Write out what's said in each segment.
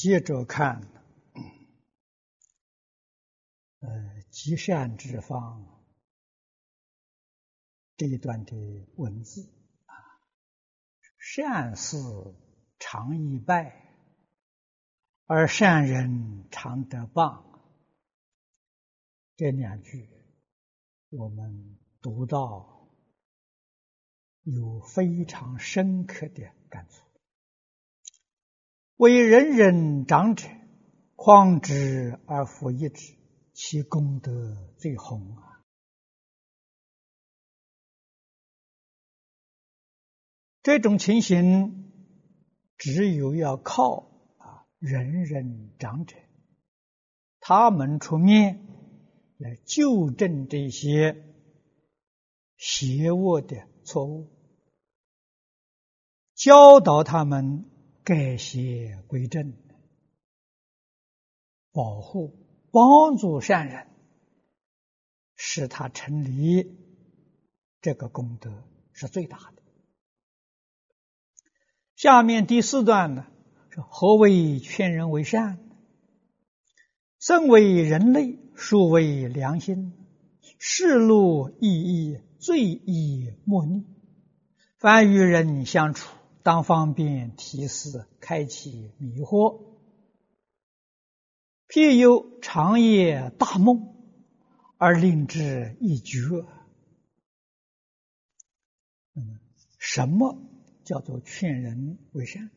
接着看，呃，积善之方这一段的文字啊，善事常易败，而善人常得棒。这两句我们读到。有非常深刻的感触。为人人长者，匡之而弗益之，其功德最宏啊！这种情形，只有要靠啊人人长者，他们出面来纠正这些邪恶的错误。教导他们改邪归正，保护、帮助善人，使他成立，这个功德是最大的。下面第四段呢，是何为劝人为善？身为人类，殊为良心，世路意义最易莫逆，凡与人相处。当方便提示，开启迷惑。譬有长夜大梦，而令之一觉。嗯，什么叫做劝人为善？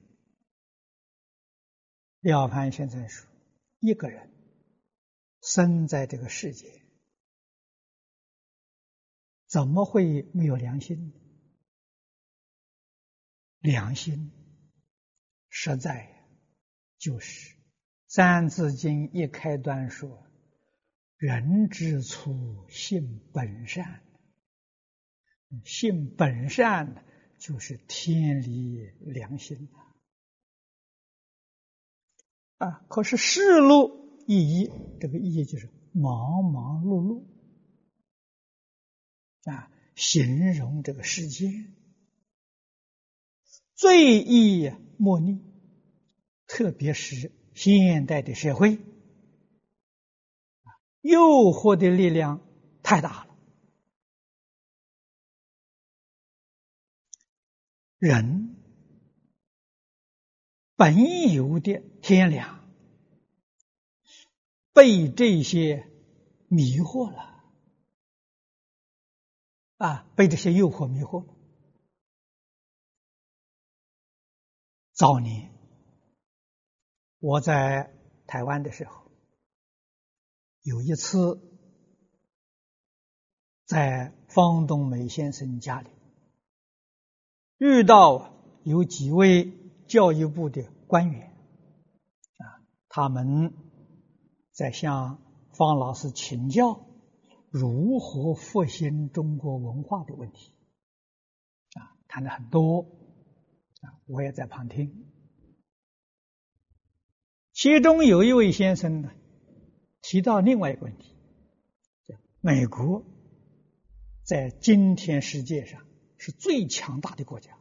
了凡先生说，一个人生在这个世界，怎么会没有良心呢？良心，实在就是《三字经》一开端说：“人之初，性本善。”性本善就是天理良心啊！可是世路意义，这个意义就是忙忙碌碌啊，形容这个世界。最易莫逆，特别是现代的社会，诱惑的力量太大了。人本有的天良，被这些迷惑了，啊，被这些诱惑迷惑。早年我在台湾的时候，有一次在方东美先生家里遇到有几位教育部的官员，啊，他们在向方老师请教如何复兴中国文化的问题，啊，谈了很多。啊，我也在旁听。其中有一位先生呢，提到另外一个问题：，美国在今天世界上是最强大的国家。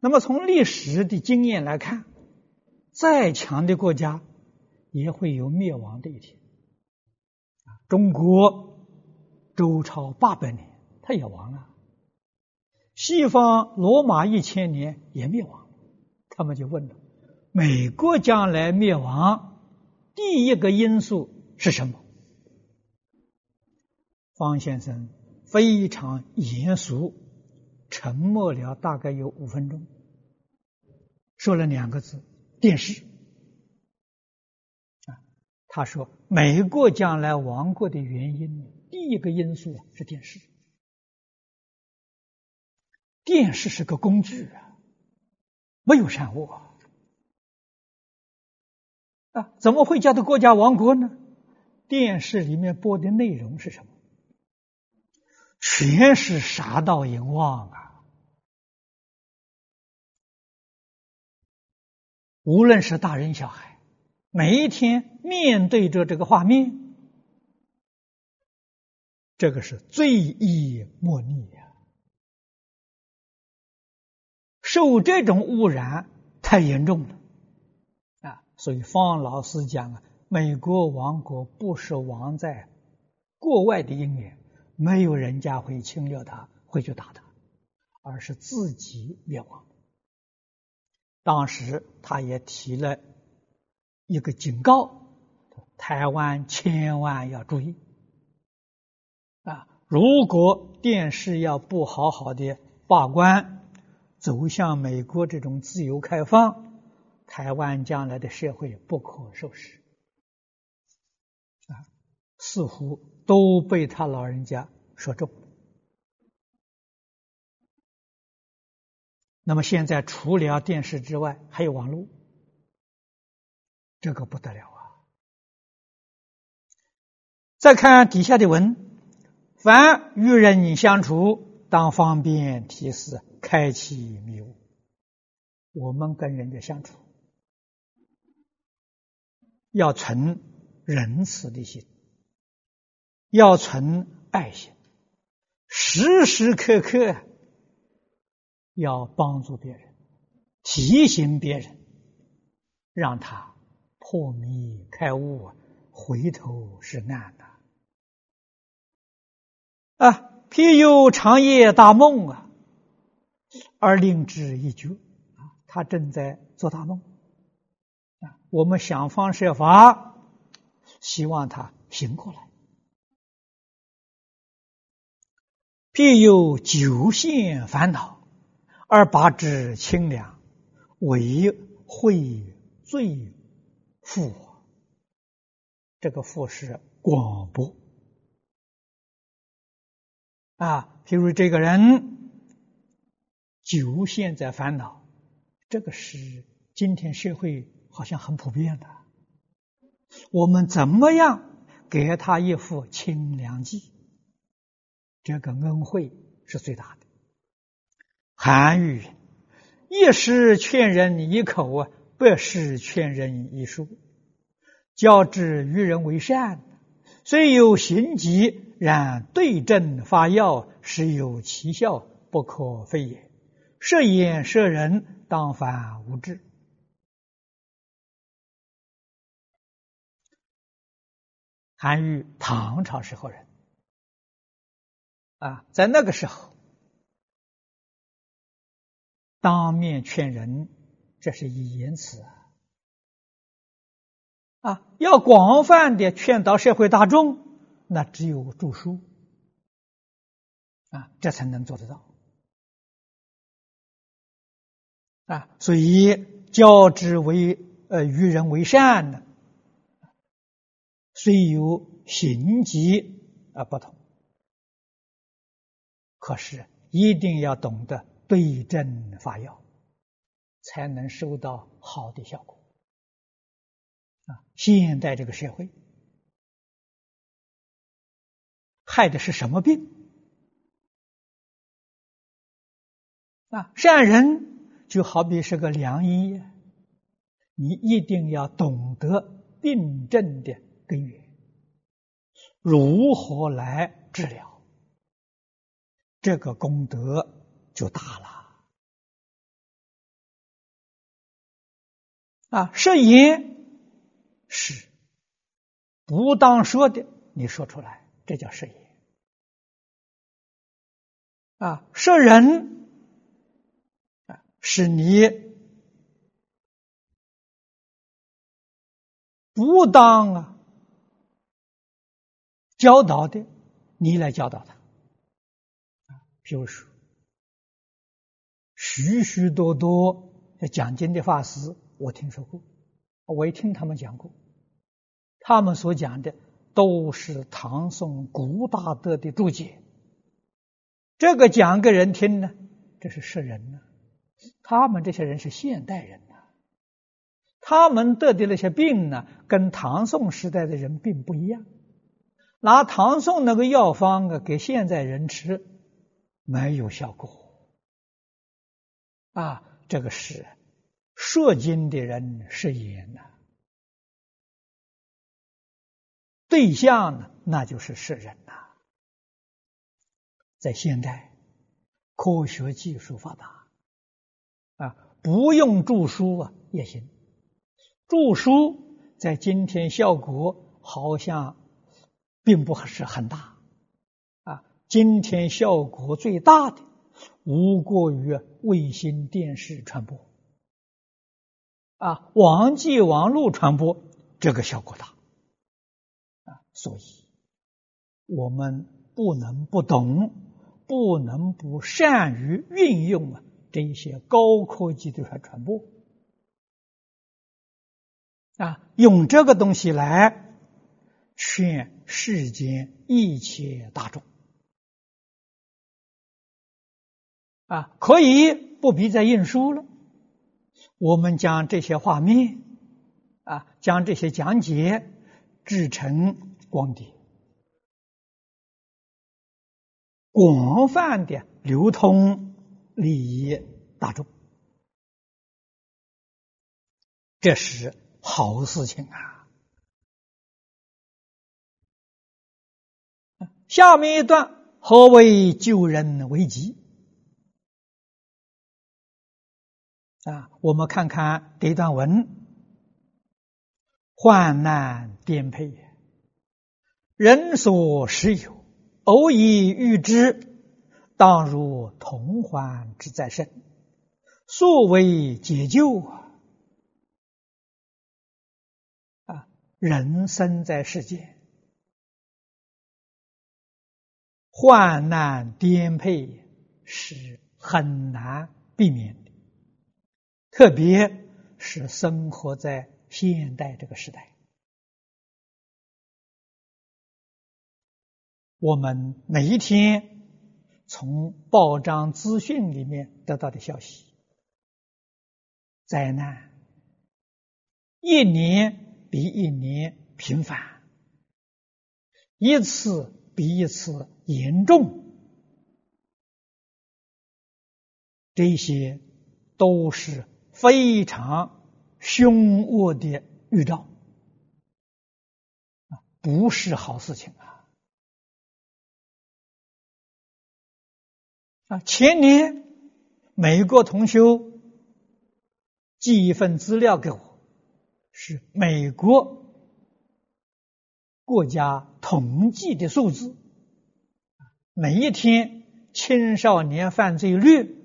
那么从历史的经验来看，再强的国家也会有灭亡的一天。中国周朝八百年，它也亡了。西方罗马一千年也灭亡，他们就问了：美国将来灭亡第一个因素是什么？方先生非常严肃，沉默了大概有五分钟，说了两个字：电视。啊，他说美国将来亡国的原因，第一个因素是电视。电视是个工具啊，没有善恶啊，怎么会叫做国家亡国呢？电视里面播的内容是什么？全是杀盗淫妄啊！无论是大人小孩，每一天面对着这个画面，这个是最易莫逆呀。受这种污染太严重了啊！所以方老师讲啊，美国亡国不是亡在国外的因缘，没有人家会侵略他，会去打他，而是自己灭亡。当时他也提了一个警告：台湾千万要注意啊！如果电视要不好好的把关。走向美国这种自由开放，台湾将来的社会不可收拾啊！似乎都被他老人家说中。那么现在除了电视之外，还有网络，这个不得了啊！再看底下的文，凡与人相处，当方便提示。开启迷雾，我们跟人家相处。要存仁慈的心，要存爱心，时时刻刻要帮助别人，提醒别人，让他破迷开悟，回头是岸的啊！譬有长夜大梦啊。而令之一觉啊，他正在做大梦啊。我们想方设法，希望他醒过来。必有九线烦恼，而把之清凉，为会最富。这个富是广博啊。譬如这个人。就现在烦恼，这个是今天社会好像很普遍的。我们怎么样给他一副清凉剂？这个恩惠是最大的。韩愈一时劝人一口啊，百时劝人一书。教之于人为善，虽有行疾，然对症发药，实有奇效，不可非也。摄言摄人，当凡无知。韩愈，唐朝时候人啊，在那个时候，当面劝人，这是以言辞啊，啊，要广泛的劝导社会大众，那只有著书啊，这才能做得到。啊，所以教之为呃与人为善呢，虽有行疾而不同，可是一定要懂得对症发药，才能收到好的效果。啊，现在这个社会害的是什么病？啊，善人。就好比是个良医，你一定要懂得病症的根源，如何来治疗，这个功德就大了。啊，食言是不当说的，你说出来，这叫摄言。啊，食人。是你不当啊教导的，你来教导他啊。比如说，许许多多讲经的法师，我听说过，我也听他们讲过，他们所讲的都是唐宋古大德的注解。这个讲给人听呢，这是识人呢。他们这些人是现代人呐，他们得的那些病呢，跟唐宋时代的人并不一样。拿唐宋那个药方啊，给现在人吃，没有效果。啊，这个是说经的人是言呐，对象呢，那就是世人呐。在现代，科学技术发达。啊，不用著书啊也行。著书在今天效果好像并不是很大，啊，今天效果最大的无过于卫星电视传播，啊，网际网络传播这个效果大，啊，所以我们不能不懂，不能不善于运用啊。这一些高科技的传播啊，用这个东西来劝世间一切大众啊，可以不必再印书了。我们将这些画面啊，将这些讲解制成光碟，广泛的流通。利益大众，这是好事情啊！下面一段何为救人为急啊？我们看看这段文：患难颠沛，人所时有，偶以遇之。当如同欢之在身，所为解救啊！啊，人生在世间，患难颠沛是很难避免的，特别是生活在现代这个时代，我们每一天。从报章资讯里面得到的消息，灾难一年比一年频繁，一次比一次严重，这些都是非常凶恶的预兆，不是好事情啊。啊，前年美国同修寄一份资料给我，是美国国家统计的数字，每一天青少年犯罪率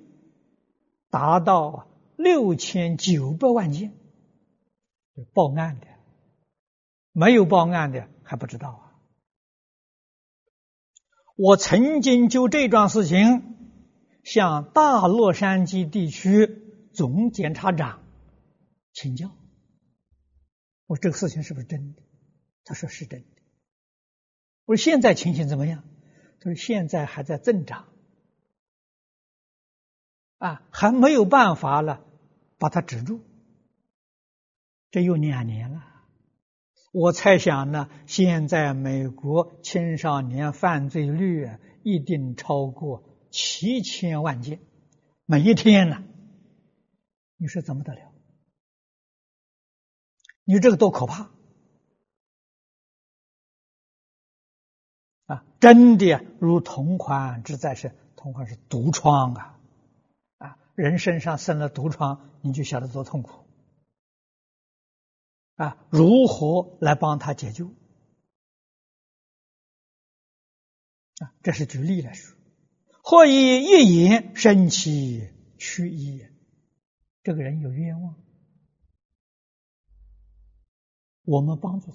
达到六千九百万件，报案的，没有报案的还不知道啊。我曾经就这桩事情。向大洛杉矶地区总检察长请教，我这个事情是不是真的？他说是真的。我说现在情形怎么样？他说现在还在增长，啊，还没有办法了，把它止住。这又两年了，我猜想呢，现在美国青少年犯罪率一定超过。七千万件，每一天呢？你说怎么得了？你这个多可怕啊！真的如同款之在是同款是毒疮啊！啊，人身上生了毒疮，你就晓得多痛苦啊！如何来帮他解救啊？这是举例来说。或以一言生其屈意，这个人有冤枉，我们帮助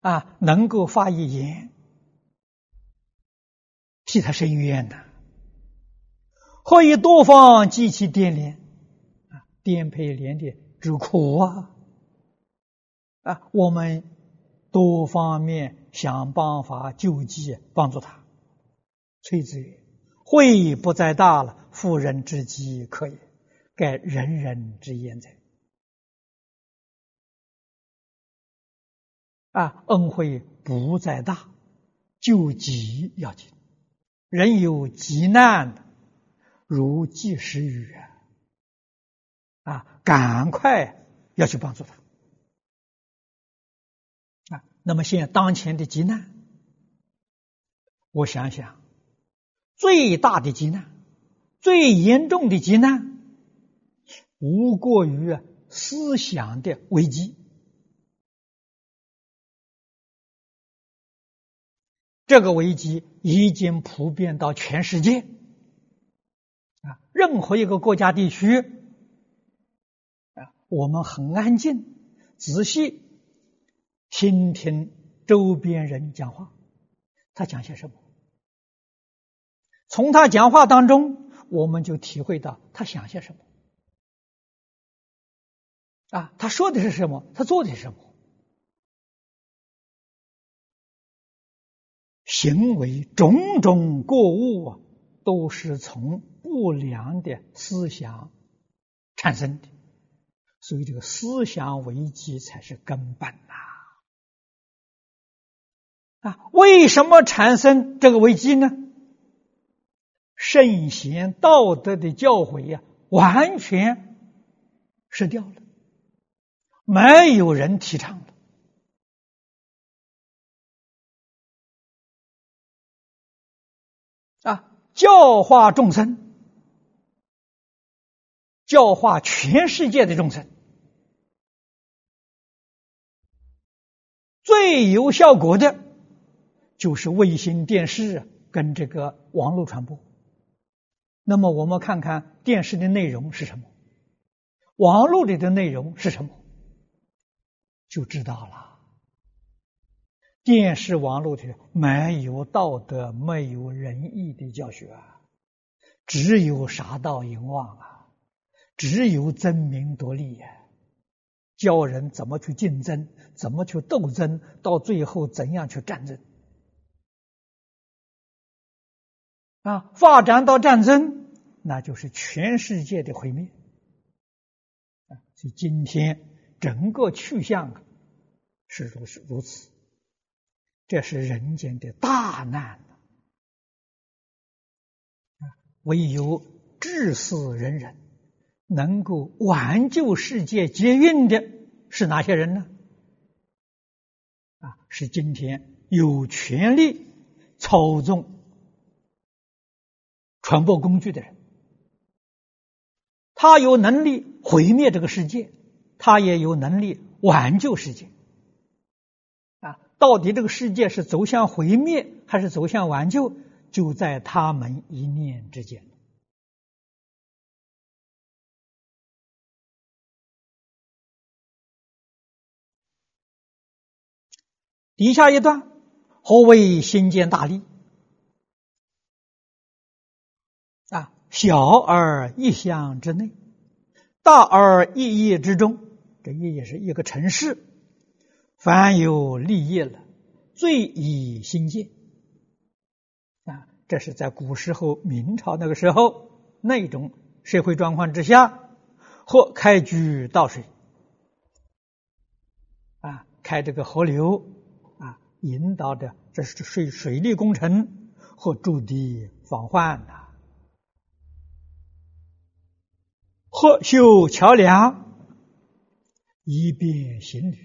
他啊，能够发一言替他伸冤的。或以多方激其颠连啊，颠沛连的之苦啊啊，我们多方面想办法救济帮助他。崔子曰：“惠不在大了，妇人之饥可也，盖人人之言哉。”啊，恩惠不在大，救急要紧。人有急难，如及时雨啊，啊，赶快要去帮助他。啊，那么现在当前的急难，我想想。最大的急难，最严重的急难，无过于思想的危机。这个危机已经普遍到全世界啊，任何一个国家地区啊，我们很安静，仔细倾听周边人讲话，他讲些什么？从他讲话当中，我们就体会到他想些什么啊，他说的是什么？他做的是什么？行为种种过误啊，都是从不良的思想产生的，所以这个思想危机才是根本呐！啊，为什么产生这个危机呢？圣贤道德的教诲呀，完全失掉了，没有人提倡了。啊，教化众生，教化全世界的众生，最有效果的，就是卫星电视跟这个网络传播。那么，我们看看电视的内容是什么，网络里的内容是什么，就知道了。电视网络的没有道德、没有仁义的教学，只有杀盗淫妄啊，只有争名夺利呀，教人怎么去竞争，怎么去斗争，到最后怎样去战争啊？发展到战争，那就是全世界的毁灭啊！所以今天整个去向是如是如此。这是人间的大难唯有至死仁人能够挽救世界劫运的是哪些人呢？啊，是今天有权利操纵传播工具的人。他有能力毁灭这个世界，他也有能力挽救世界。啊到底这个世界是走向毁灭还是走向挽救，就在他们一念之间。底下一段，何为心见大利？小而一乡之内，大而一业之中。这一业是一个城市。凡有立业了，最以兴建啊！这是在古时候明朝那个时候那种社会状况之下，或开渠倒水啊，开这个河流啊，引导着这是水水利工程或筑堤防患呐，或修桥梁以便行旅。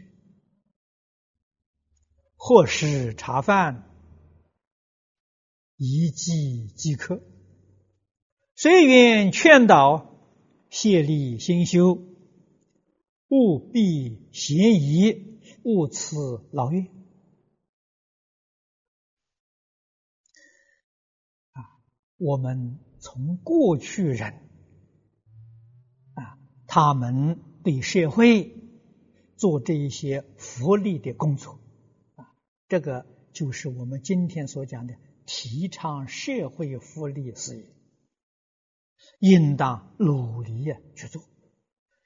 或是茶饭，一计即可。虽愿劝导，谢立心修，务必嫌疑，勿辞劳怨。啊，我们从过去人，他们对社会做这一些福利的工作。啊这个就是我们今天所讲的提倡社会福利事业，应当努力去做，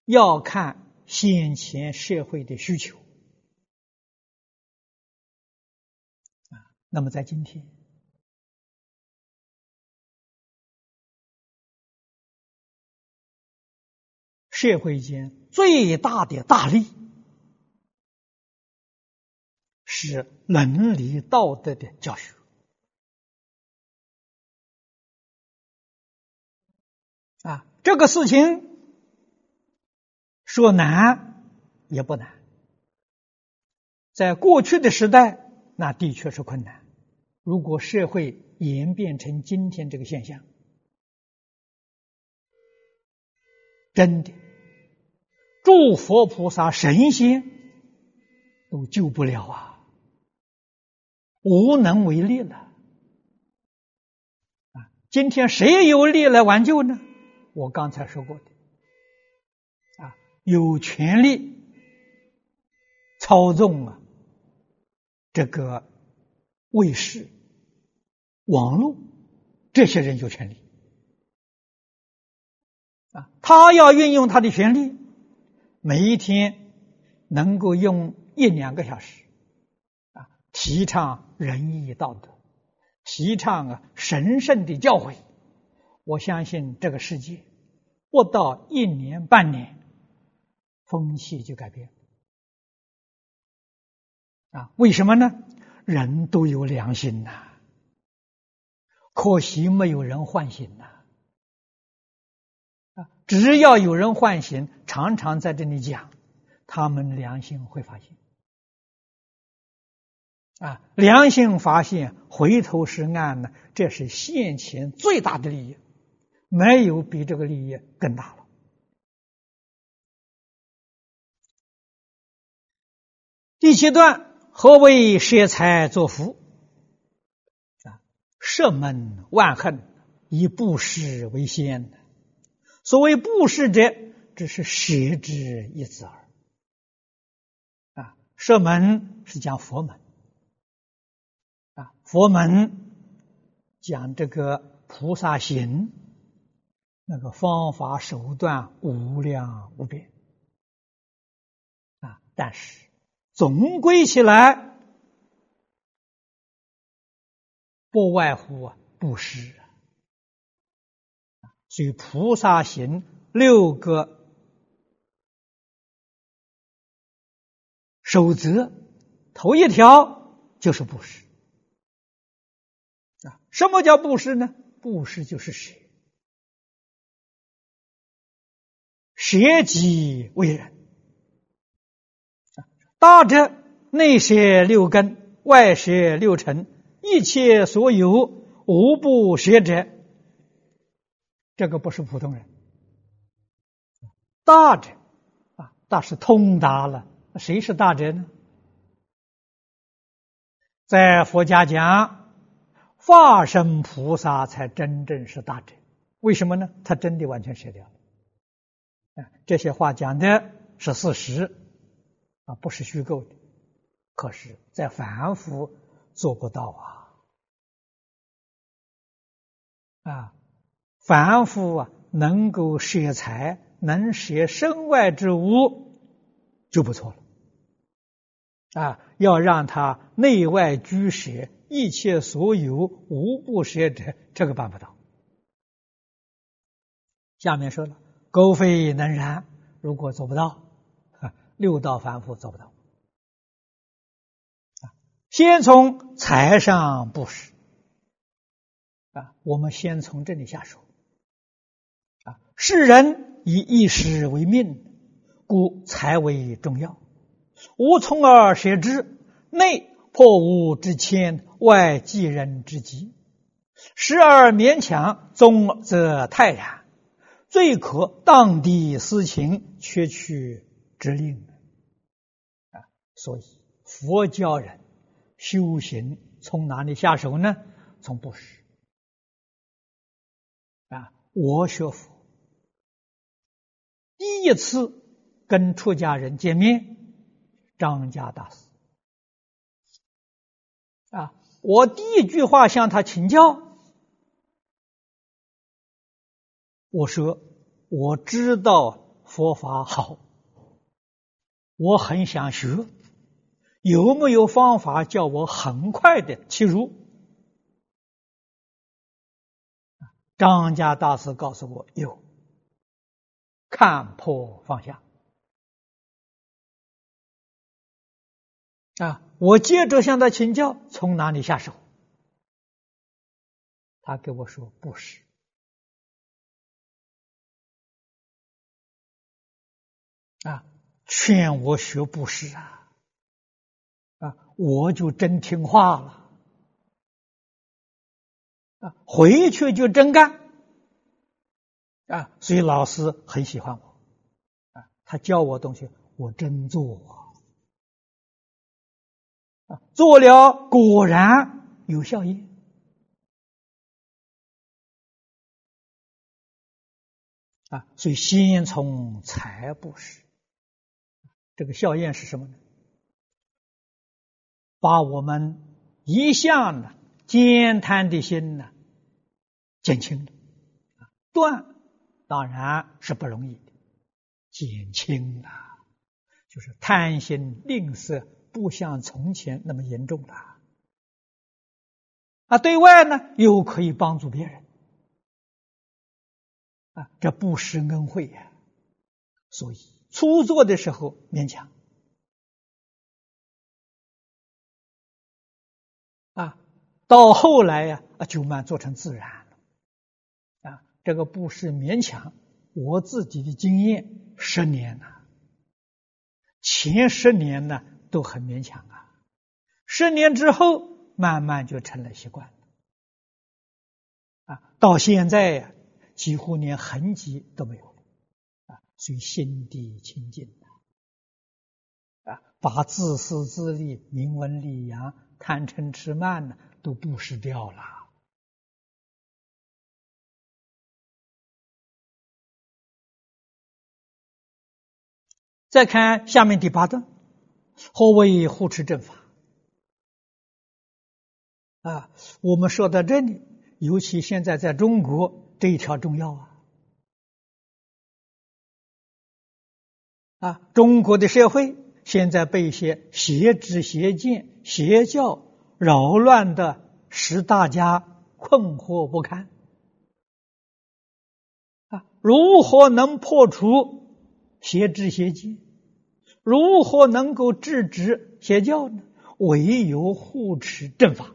要看先前社会的需求啊。那么在今天，社会间最大的大利。是伦理道德的教学啊，这个事情说难也不难，在过去的时代，那的确是困难。如果社会演变成今天这个现象，真的诸佛菩萨、神仙都救不了啊，无能为力了。啊，今天谁有力来挽救呢？我刚才说过的，啊，有权利操纵啊这个卫士、网络，这些人有权利。啊，他要运用他的权利，每一天能够用一两个小时，啊，提倡仁义道德，提倡啊神圣的教诲。我相信这个世界不到一年半年，风气就改变。啊，为什么呢？人都有良心呐，可惜没有人唤醒呐。只要有人唤醒，常常在这里讲，他们良心会发现。啊，良心发现，回头是岸呢，这是现前最大的利益，没有比这个利益更大了。第七段，何为舍财作福？啊，舍门万恨，以布施为先。所谓布施者，只是舍之一字耳。啊，舍门是讲佛门，啊，佛门讲这个菩萨行，那个方法手段无量无边，啊，但是总归起来，不外乎啊布施。所以菩萨行六个守则，头一条就是布施啊。什么叫布施呢？布施就是舍，舍己为人大者内舍六根，外舍六尘，一切所有无不舍者。这个不是普通人，大者啊，大是通达了。谁是大者呢？在佛家讲，化身菩萨才真正是大者。为什么呢？他真的完全舍掉了。啊，这些话讲的是事实啊，不是虚构的。可是，在凡夫做不到啊啊。凡夫啊，能够舍财，能舍身外之物，就不错了。啊，要让他内外俱舍，一切所有无不舍者，这个办不到。下面说了，苟非能然，如果做不到，六道凡夫做不到。啊，先从财上布施。啊，我们先从这里下手。世人以一时为命，故财为重要。无从而舍之，内破无之谦，外济人之急。时而勉强，终则泰然。最可当地私情，缺去之令。啊，所以佛教人修行从哪里下手呢？从布施。啊，我学佛。一次跟出家人见面，张家大师啊，我第一句话向他请教，我说我知道佛法好，我很想学，有没有方法叫我很快的切入？张家大师告诉我有。看破放下啊！我接着向他请教，从哪里下手？他给我说布施啊，劝我学布施啊啊！我就真听话了啊，回去就真干。啊，所以老师很喜欢我，啊，他教我东西，我真做啊，做了果然有效益啊，所以先从财布施，这个效验是什么呢？把我们一向的艰贪的心呢减轻了，断当然是不容易的，减轻了，就是贪心吝啬不像从前那么严重了。啊，对外呢又可以帮助别人，啊，这不施恩惠呀，所以初做的时候勉强。啊，到后来呀，啊，就慢做成自然。这个不是勉强，我自己的经验十年了，前十年呢都很勉强啊，十年之后慢慢就成了习惯。啊，到现在呀，几乎连痕迹都没有了。啊，所以心地清净啊，把自私自利、名闻利养。贪嗔痴慢呢，都布施掉了。再看下面第八段，何为护持正法？啊，我们说到这里，尤其现在在中国这一条重要啊！啊，中国的社会现在被一些邪知邪见。邪教扰乱的，使大家困惑不堪啊！如何能破除邪知邪见？如何能够制止邪教呢？唯有护持正法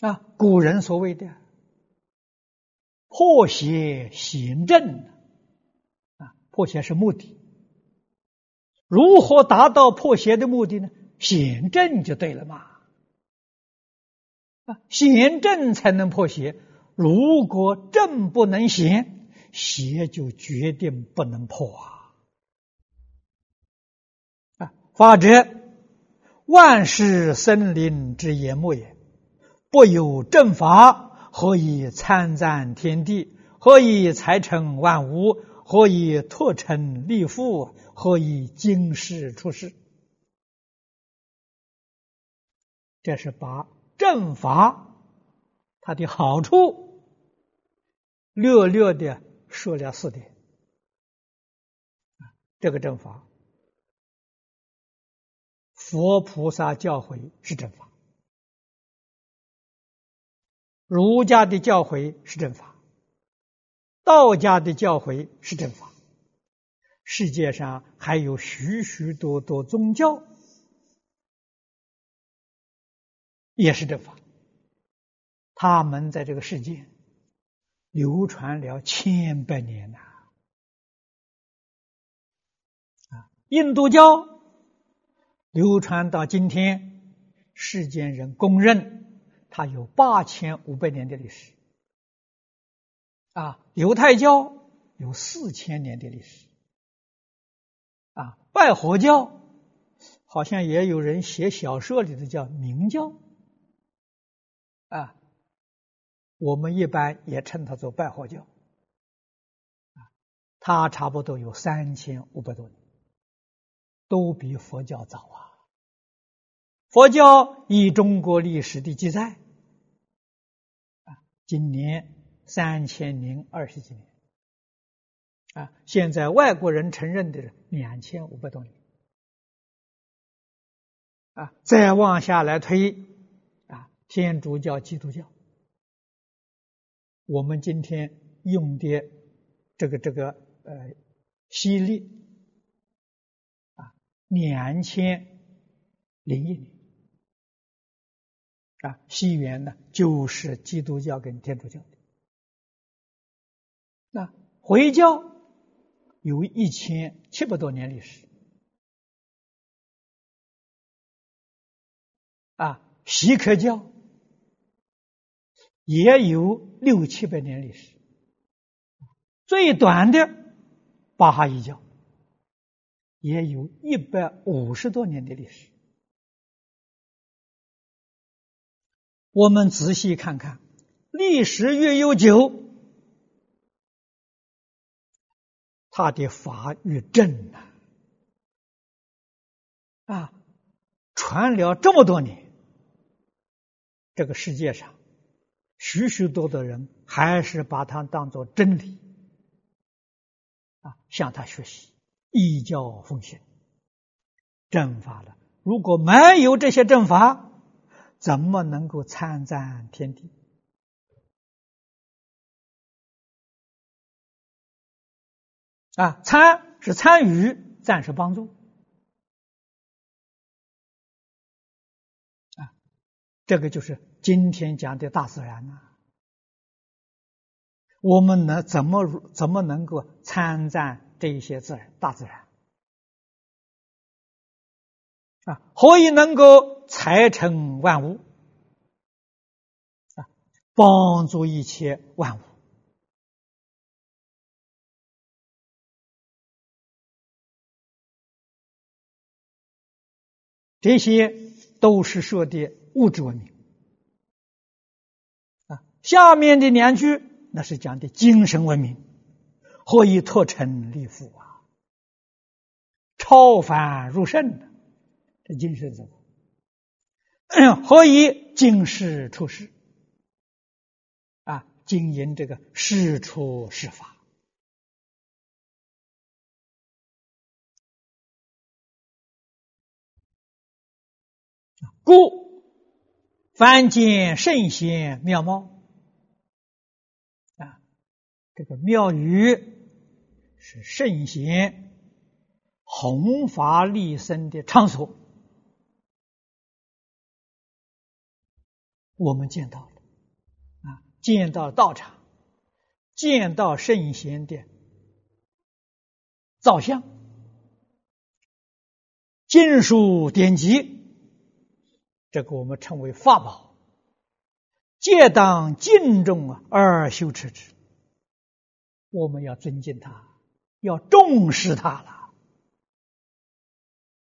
啊！古人所谓的破邪行正啊，破邪是目的。如何达到破邪的目的呢？行正就对了嘛！啊，行正才能破邪。如果正不能行，邪就决定不能破啊！啊，法者，万事生灵之言末也。不有正法，何以参赞天地？何以财成万物？何以拓成立富？何以经世出世？这是把正法它的好处略略的说了四点。这个正法，佛菩萨教诲是正法，儒家的教诲是正法，道家的教诲是正法。世界上还有许许多多宗教，也是正法。他们在这个世界流传了千百年呐。啊，印度教流传到今天，世间人公认它有八千五百年的历史。啊，犹太教有四千年的历史。啊，拜火教好像也有人写小说里的叫明教，啊，我们一般也称它做拜火教，啊，它差不多有三千五百多年，都比佛教早啊。佛教以中国历史的记载，啊，今年三千零二十几年。啊，现在外国人承认的两千五百多年，啊，再往下来推，啊，天主教、基督教，我们今天用的这个这个呃西历，啊，两千零一年，啊，西元呢就是基督教跟天主教的，那回教。有一千七百多年历史，啊，锡克教也有六七百年历史，最短的巴哈伊教也有一百五十多年的历史。我们仔细看看，历史越悠久，它的法越正呐。啊，传了这么多年，这个世界上许许多多人还是把它当做真理，啊，向他学习，依教奉行，正法了。如果没有这些正法，怎么能够参赞天地？啊，参是参与，赞是帮助。啊这个就是今天讲的大自然呢，我们能怎么怎么能够参赞这一些自然大自然啊？何以能够财成万物啊？帮助一切万物，这些都是说的。物质文明，下面的两句那是讲的精神文明，何以脱尘立富啊？超凡入圣的这精神怎么？何以经世出世啊？经营这个世出世法，故。凡见圣贤妙貌，这个庙宇是圣贤弘法利生的场所，我们见到了啊，见到道场，见到圣贤的造像、经书典籍。这个我们称为法宝，皆当敬重啊，而修持之。我们要尊敬他，要重视他了。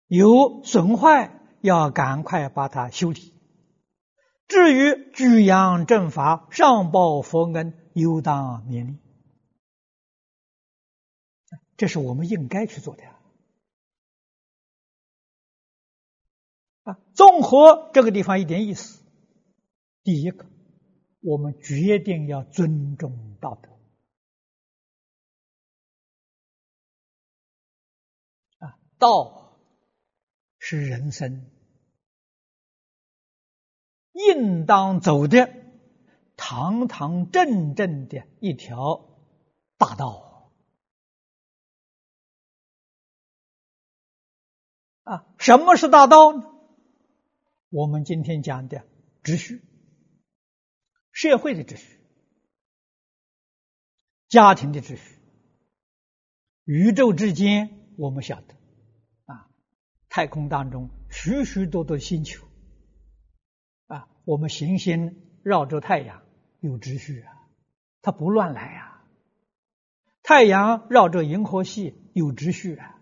有损坏，要赶快把它修理。至于举扬正法，上报佛恩，有当勉励。这是我们应该去做的。啊，综合这个地方一点意思。第一个，我们决定要尊重道德。道是人生应当走的堂堂正正的一条大道。啊，什么是大道呢？我们今天讲的秩序，社会的秩序，家庭的秩序，宇宙之间，我们晓得，太空当中许许多多星球啊，我们行星绕着太阳有秩序啊，它不乱来啊。太阳绕着银河系有秩序啊，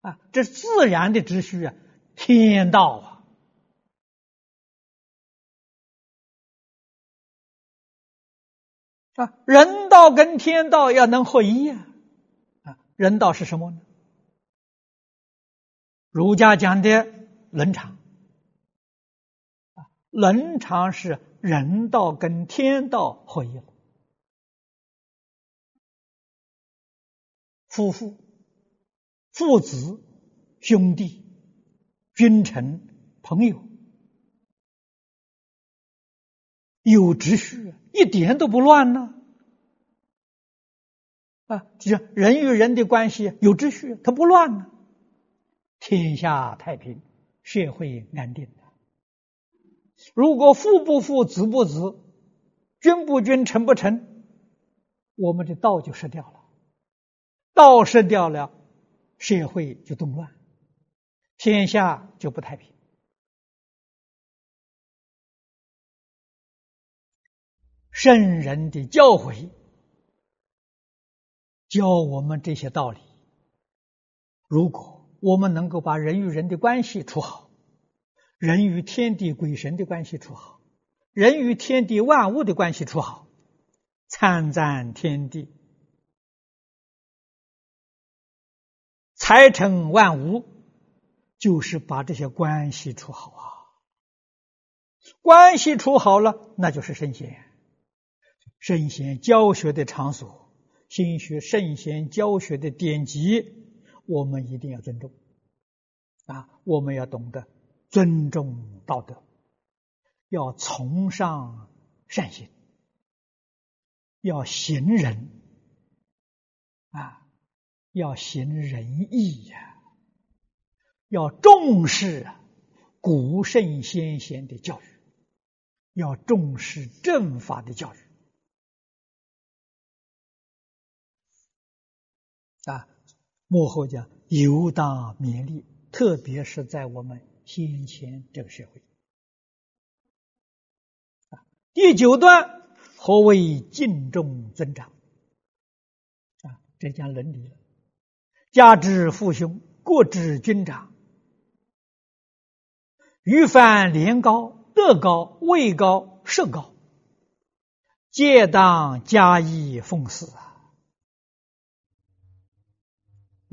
啊，这自然的秩序啊，天道啊。啊，人道跟天道要能合一呀！啊，人道是什么呢？儒家讲的伦常，啊，伦常是人道跟天道合一了。夫妇、父子、兄弟、君臣、朋友，有秩序。一点都不乱呢，啊，就是人与人的关系有秩序，它不乱呢，天下太平，社会安定如果父不父，子不子，君不君，臣不臣，我们的道就失掉了，道失掉了，社会就动乱，天下就不太平。圣人的教诲教我们这些道理。如果我们能够把人与人的关系处好，人与天地鬼神的关系处好，人与天地万物的关系处好，参赞天地，财成万物，就是把这些关系处好啊。关系处好了，那就是圣贤。圣贤教学的场所，心学圣贤教学的典籍，我们一定要尊重啊！我们要懂得尊重道德，要崇尚善行，要行仁啊，要行仁义呀，要重视古圣先贤的教育。要重视正法的教育幕后讲犹当勉励，特别是在我们先前这个社会。第九段何为敬重尊长啊？这讲伦理了。家之父兄，国之君长，欲犯廉高。德高位高社高，皆当加以奉祀啊！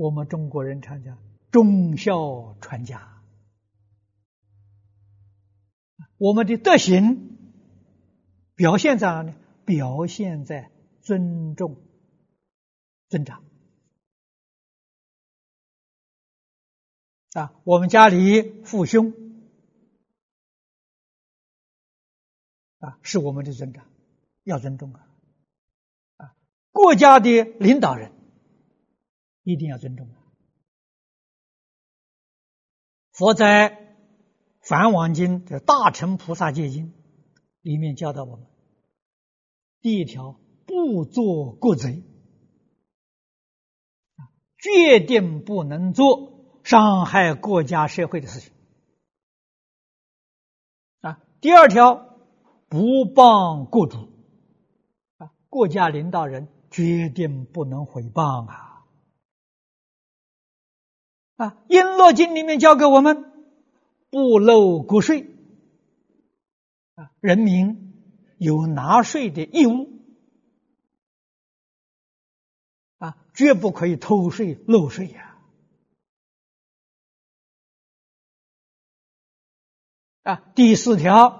我们中国人常讲忠孝传家，我们的德行表现在哪里？表现在尊重尊长啊！我们家里父兄。啊，是我们的尊长，要尊重啊！啊，国家的领导人一定要尊重啊！佛在《梵王经》的大乘菩萨戒经里面教导我们：第一条，不做国贼，决定不能做伤害国家社会的事情啊。第二条。不谤国主啊，国家领导人决定不能毁谤啊！啊，《璎珞经》里面教给我们，不漏国税啊，人民有纳税的义务啊，绝不可以偷税漏税呀！啊，第四条。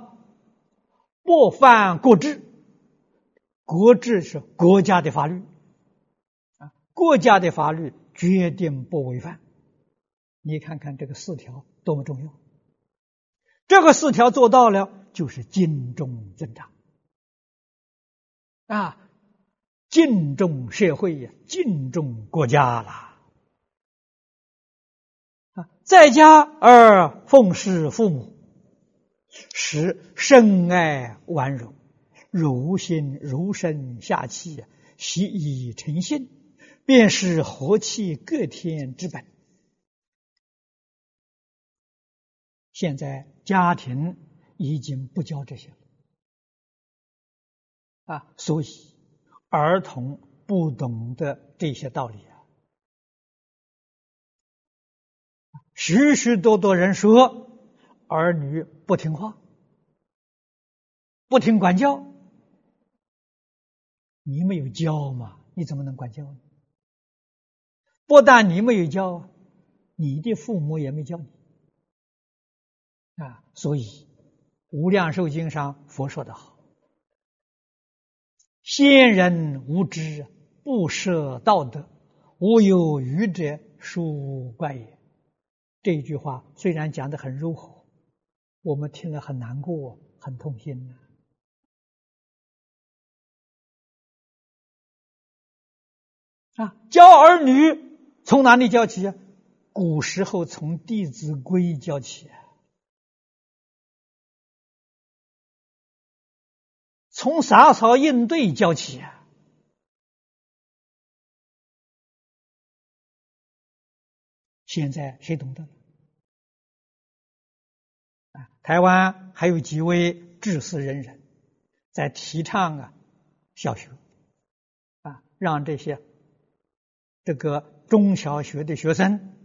不犯国制，国制是国家的法律啊，国家的法律决定不违反。你看看这个四条多么重要，这个四条做到了，就是敬重尊长啊，敬重社会呀，敬重国家了，在家而奉事父母。十深爱婉柔，如心如身下气，习以成性，便是和气各天之本。现在家庭已经不教这些了啊，所以儿童不懂得这些道理啊。许许多多人说。儿女不听话，不听管教，你没有教嘛？你怎么能管教呢？不但你没有教，你的父母也没教你啊！所以《无量寿经》上佛说的好：“先人无知，不舍道德，无有愚者，殊怪也。”这一句话虽然讲的很柔和。我们听了很难过，很痛心呐！啊，教儿女从哪里教起啊？古时候从《弟子规》教起，从洒扫应对教起啊！现在谁懂得？台湾还有几位知识人人，在提倡啊，小学，啊，让这些这个中小学的学生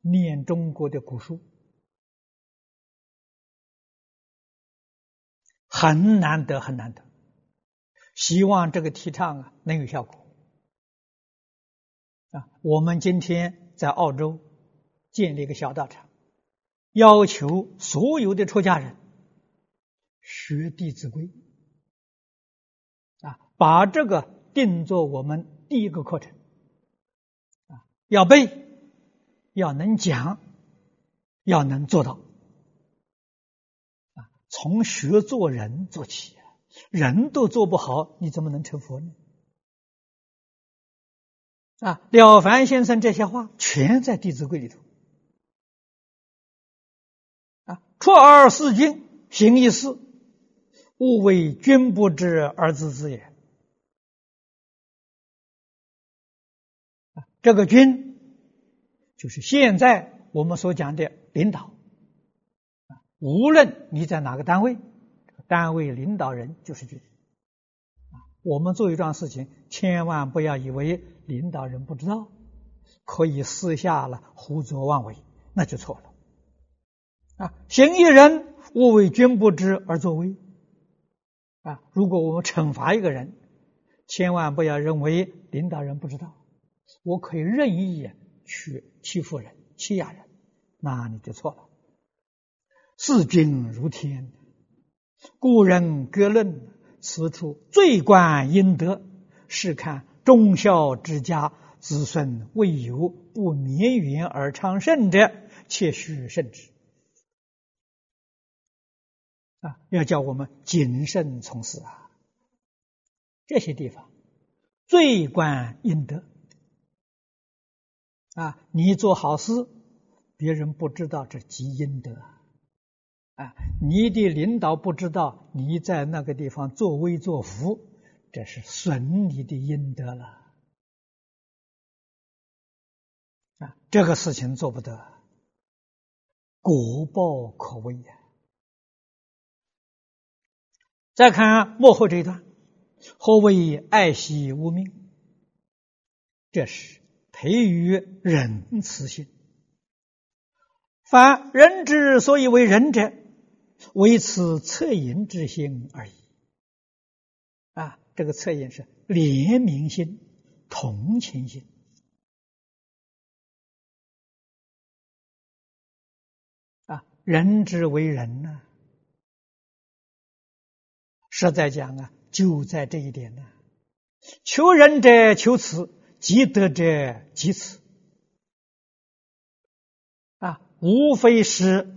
念中国的古书，很难得，很难得。希望这个提倡啊能有效果啊！我们今天在澳洲建立一个小道场，要求所有的出家人学《弟子规》啊，把这个定做我们第一个课程啊，要背，要能讲，要能做到，从学做人做起。人都做不好，你怎么能成佛呢？啊，了凡先生这些话全在《弟子规》里头。啊，出而事君，行一事，勿为君不知而知之也。啊，这个君就是现在我们所讲的领导。无论你在哪个单位。单位领导人就是君啊！我们做一桩事情，千万不要以为领导人不知道，可以私下了胡作妄为，那就错了啊！行一人，勿为君不知而作威啊！如果我们惩罚一个人，千万不要认为领导人不知道，我可以任意去欺负人、欺压人，那你就错了。视君如天。故人格论此处最观应德，是看忠孝之家子孙未有不绵延而昌盛者，切须慎之。啊，要叫我们谨慎从事啊。这些地方最观应德啊，你做好事，别人不知道这积阴德。啊，你的领导不知道你在那个地方作威作福，这是损你的阴德了。啊，这个事情做不得，果报可畏呀。再看幕后这一段，何为爱惜无名？这是培育仁慈心。凡人之所以为人者。为此恻隐之心而已。啊，这个恻隐是怜悯心、同情心。啊，人之为人呢，实在讲啊，就在这一点呢。求人者求此，积德者积此。啊，无非是。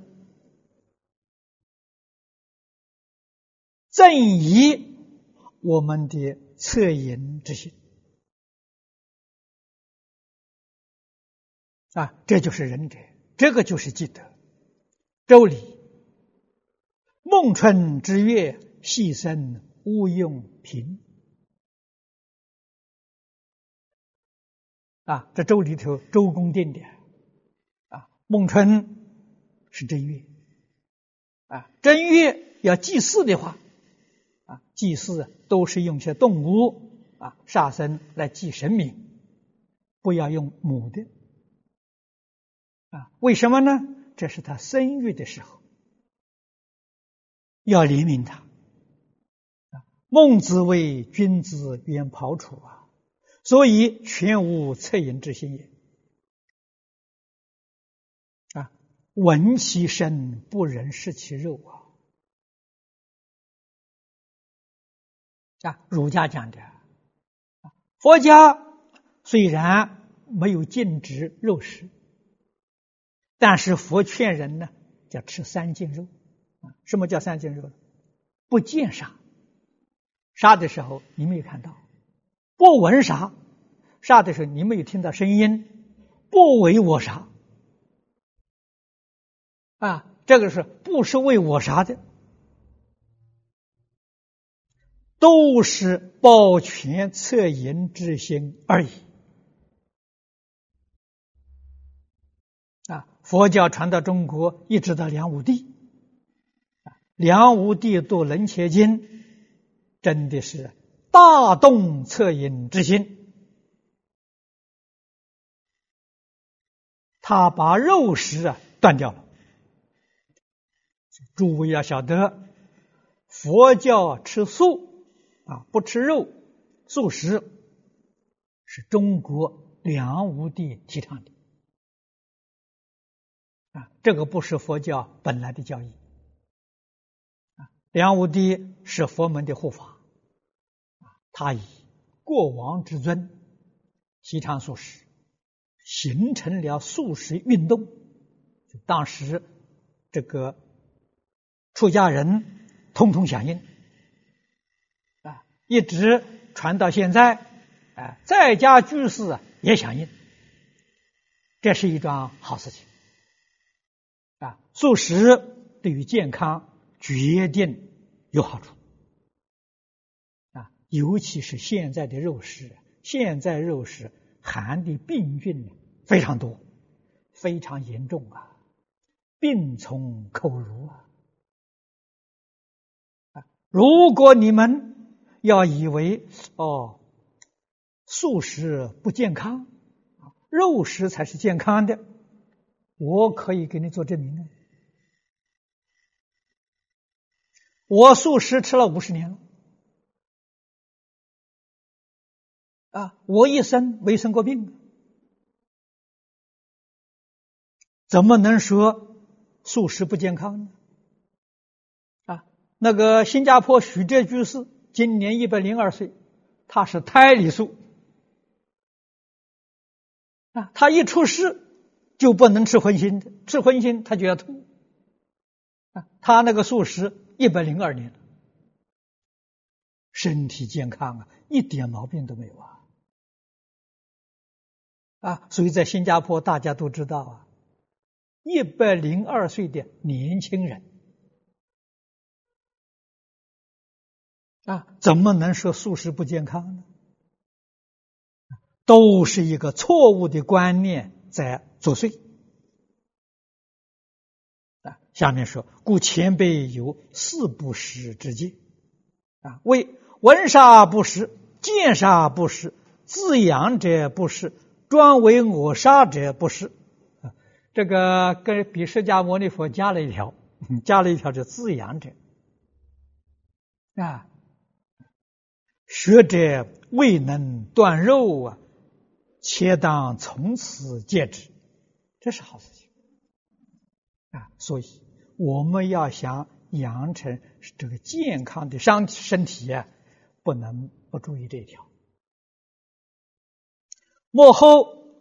正以我们的恻隐之心啊，这就是仁者，这个就是积德。周礼：孟春之月，细生勿用平。啊，这周里头，周公定的啊，孟春是正月啊，正月要祭祀的话。啊，祭祀都是用些动物啊，杀生来祭神明，不要用母的啊。为什么呢？这是他生育的时候，要怜悯他啊。孟子谓君子远庖厨啊，所以全无恻隐之心也啊。闻其声，不忍食其肉啊。啊，儒家讲的，佛家虽然没有禁止肉食，但是佛劝人呢，叫吃三净肉。啊，什么叫三净肉？不见杀，杀的时候你没有看到；不闻杀，杀的时候你没有听到声音；不为我杀，啊，这个是不是为我杀的？都是保全恻隐之心而已。啊，佛教传到中国，一直到梁武帝，梁武帝读《楞伽经》，真的是大动恻隐之心。他把肉食啊断掉了。诸位要晓得，佛教吃素啊，不吃肉，素食是中国梁武帝提倡的啊，这个不是佛教本来的教义啊。梁武帝是佛门的护法啊，他以过往之尊提倡素食，形成了素食运动。当时这个。出家人通通响应，一直传到现在，啊，在家居士也响应，这是一桩好事情啊。素食对于健康决定有好处啊，尤其是现在的肉食，现在肉食含的病菌非常多，非常严重啊，病从口入啊。如果你们要以为哦，素食不健康，肉食才是健康的，我可以给你做证明的！我素食吃了五十年了，啊，我一生没生过病，怎么能说素食不健康呢？啊那个新加坡许哲居士今年一百零二岁，他是胎里素啊，他一出世就不能吃荤腥的，吃荤腥他就要吐啊。他那个素食一百零二年，身体健康啊，一点毛病都没有啊啊！所以在新加坡大家都知道啊，一百零二岁的年轻人。啊，怎么能说素食不健康呢？都是一个错误的观念在作祟。啊，下面说，故前辈有四不食之戒，啊，为闻杀不食，见杀不食，自养者不食，专为我杀者不食。啊，这个跟比释迦牟尼佛加了一条，加了一条，就自养者。啊。学者未能断肉啊，且当从此戒之，这是好事情啊！所以我们要想养成这个健康的身身体啊，不能不注意这一条。幕后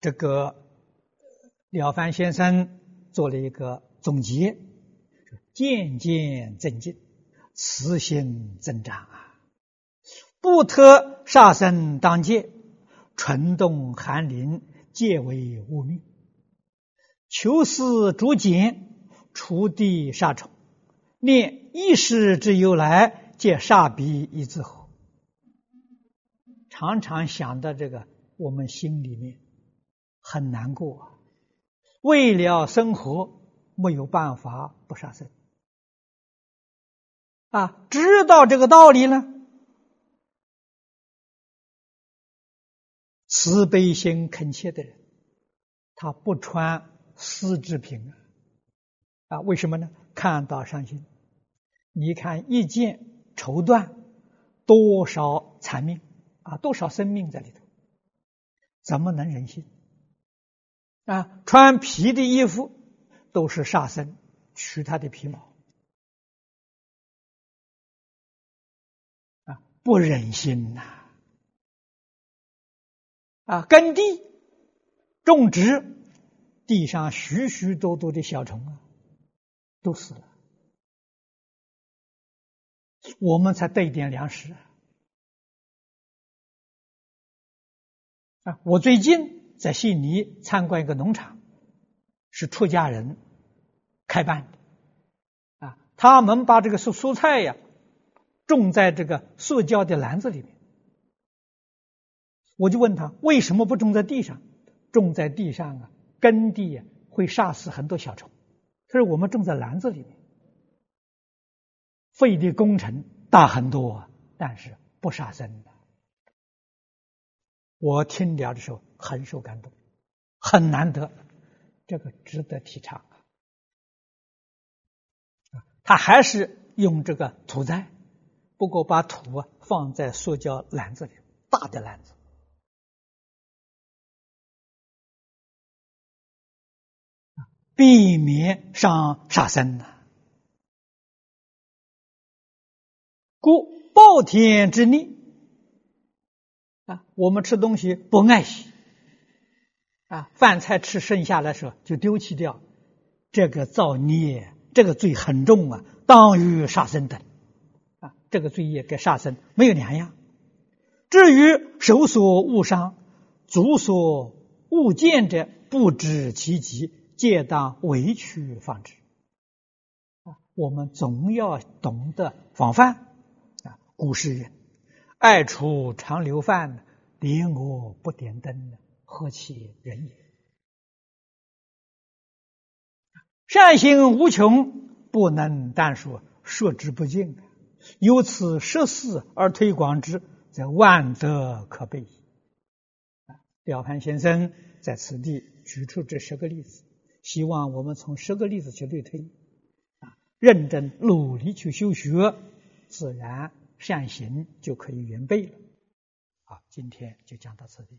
这个了凡先生做了一个总结，渐渐增进。慈心增长啊！不特杀生当戒，纯动寒林，皆为物命。求思逐简，除地杀虫，念一时之由来，皆杀彼以自后。常常想到这个，我们心里面很难过！为了生活，没有办法不杀生。啊，知道这个道理呢，慈悲心恳切的人，他不穿丝织品啊，啊，为什么呢？看到伤心。你看一件绸缎，多少残命啊，多少生命在里头，怎么能忍心？啊，穿皮的衣服都是杀生，取他的皮毛。不忍心呐！啊，耕地种植，地上许许多多的小虫啊，都死了，我们才得一点粮食啊！我最近在悉尼参观一个农场，是出家人开办的啊，他们把这个蔬蔬菜呀。种在这个塑胶的篮子里面，我就问他为什么不种在地上？种在地上啊，耕地会杀死很多小虫。他说我们种在篮子里面，费的工程大很多，但是不杀生的。我听了的时候很受感动很难得，这个值得提倡啊！他还是用这个土栽，不过把土啊放在塑胶篮子里，大的篮子，避免伤杀生呐。故暴天之逆啊，我们吃东西不爱惜啊，饭菜吃剩下来时候就丢弃掉，这个造孽，这个罪很重啊，当于杀生等啊，这个罪业跟杀生没有两样。至于手所误伤、足所误见者，不知其极，皆当为去防止啊。我们总要懂得防范啊。古诗云：“爱出常留饭，点我不点灯，何其人也！”善行无穷，不能单说，说之不尽。由此十事而推广之，则万德可备矣。廖凡先生在此地举出这十个例子，希望我们从十个例子去类推，啊，认真努力去修学，自然。善行就可以圆备了。好，今天就讲到此地。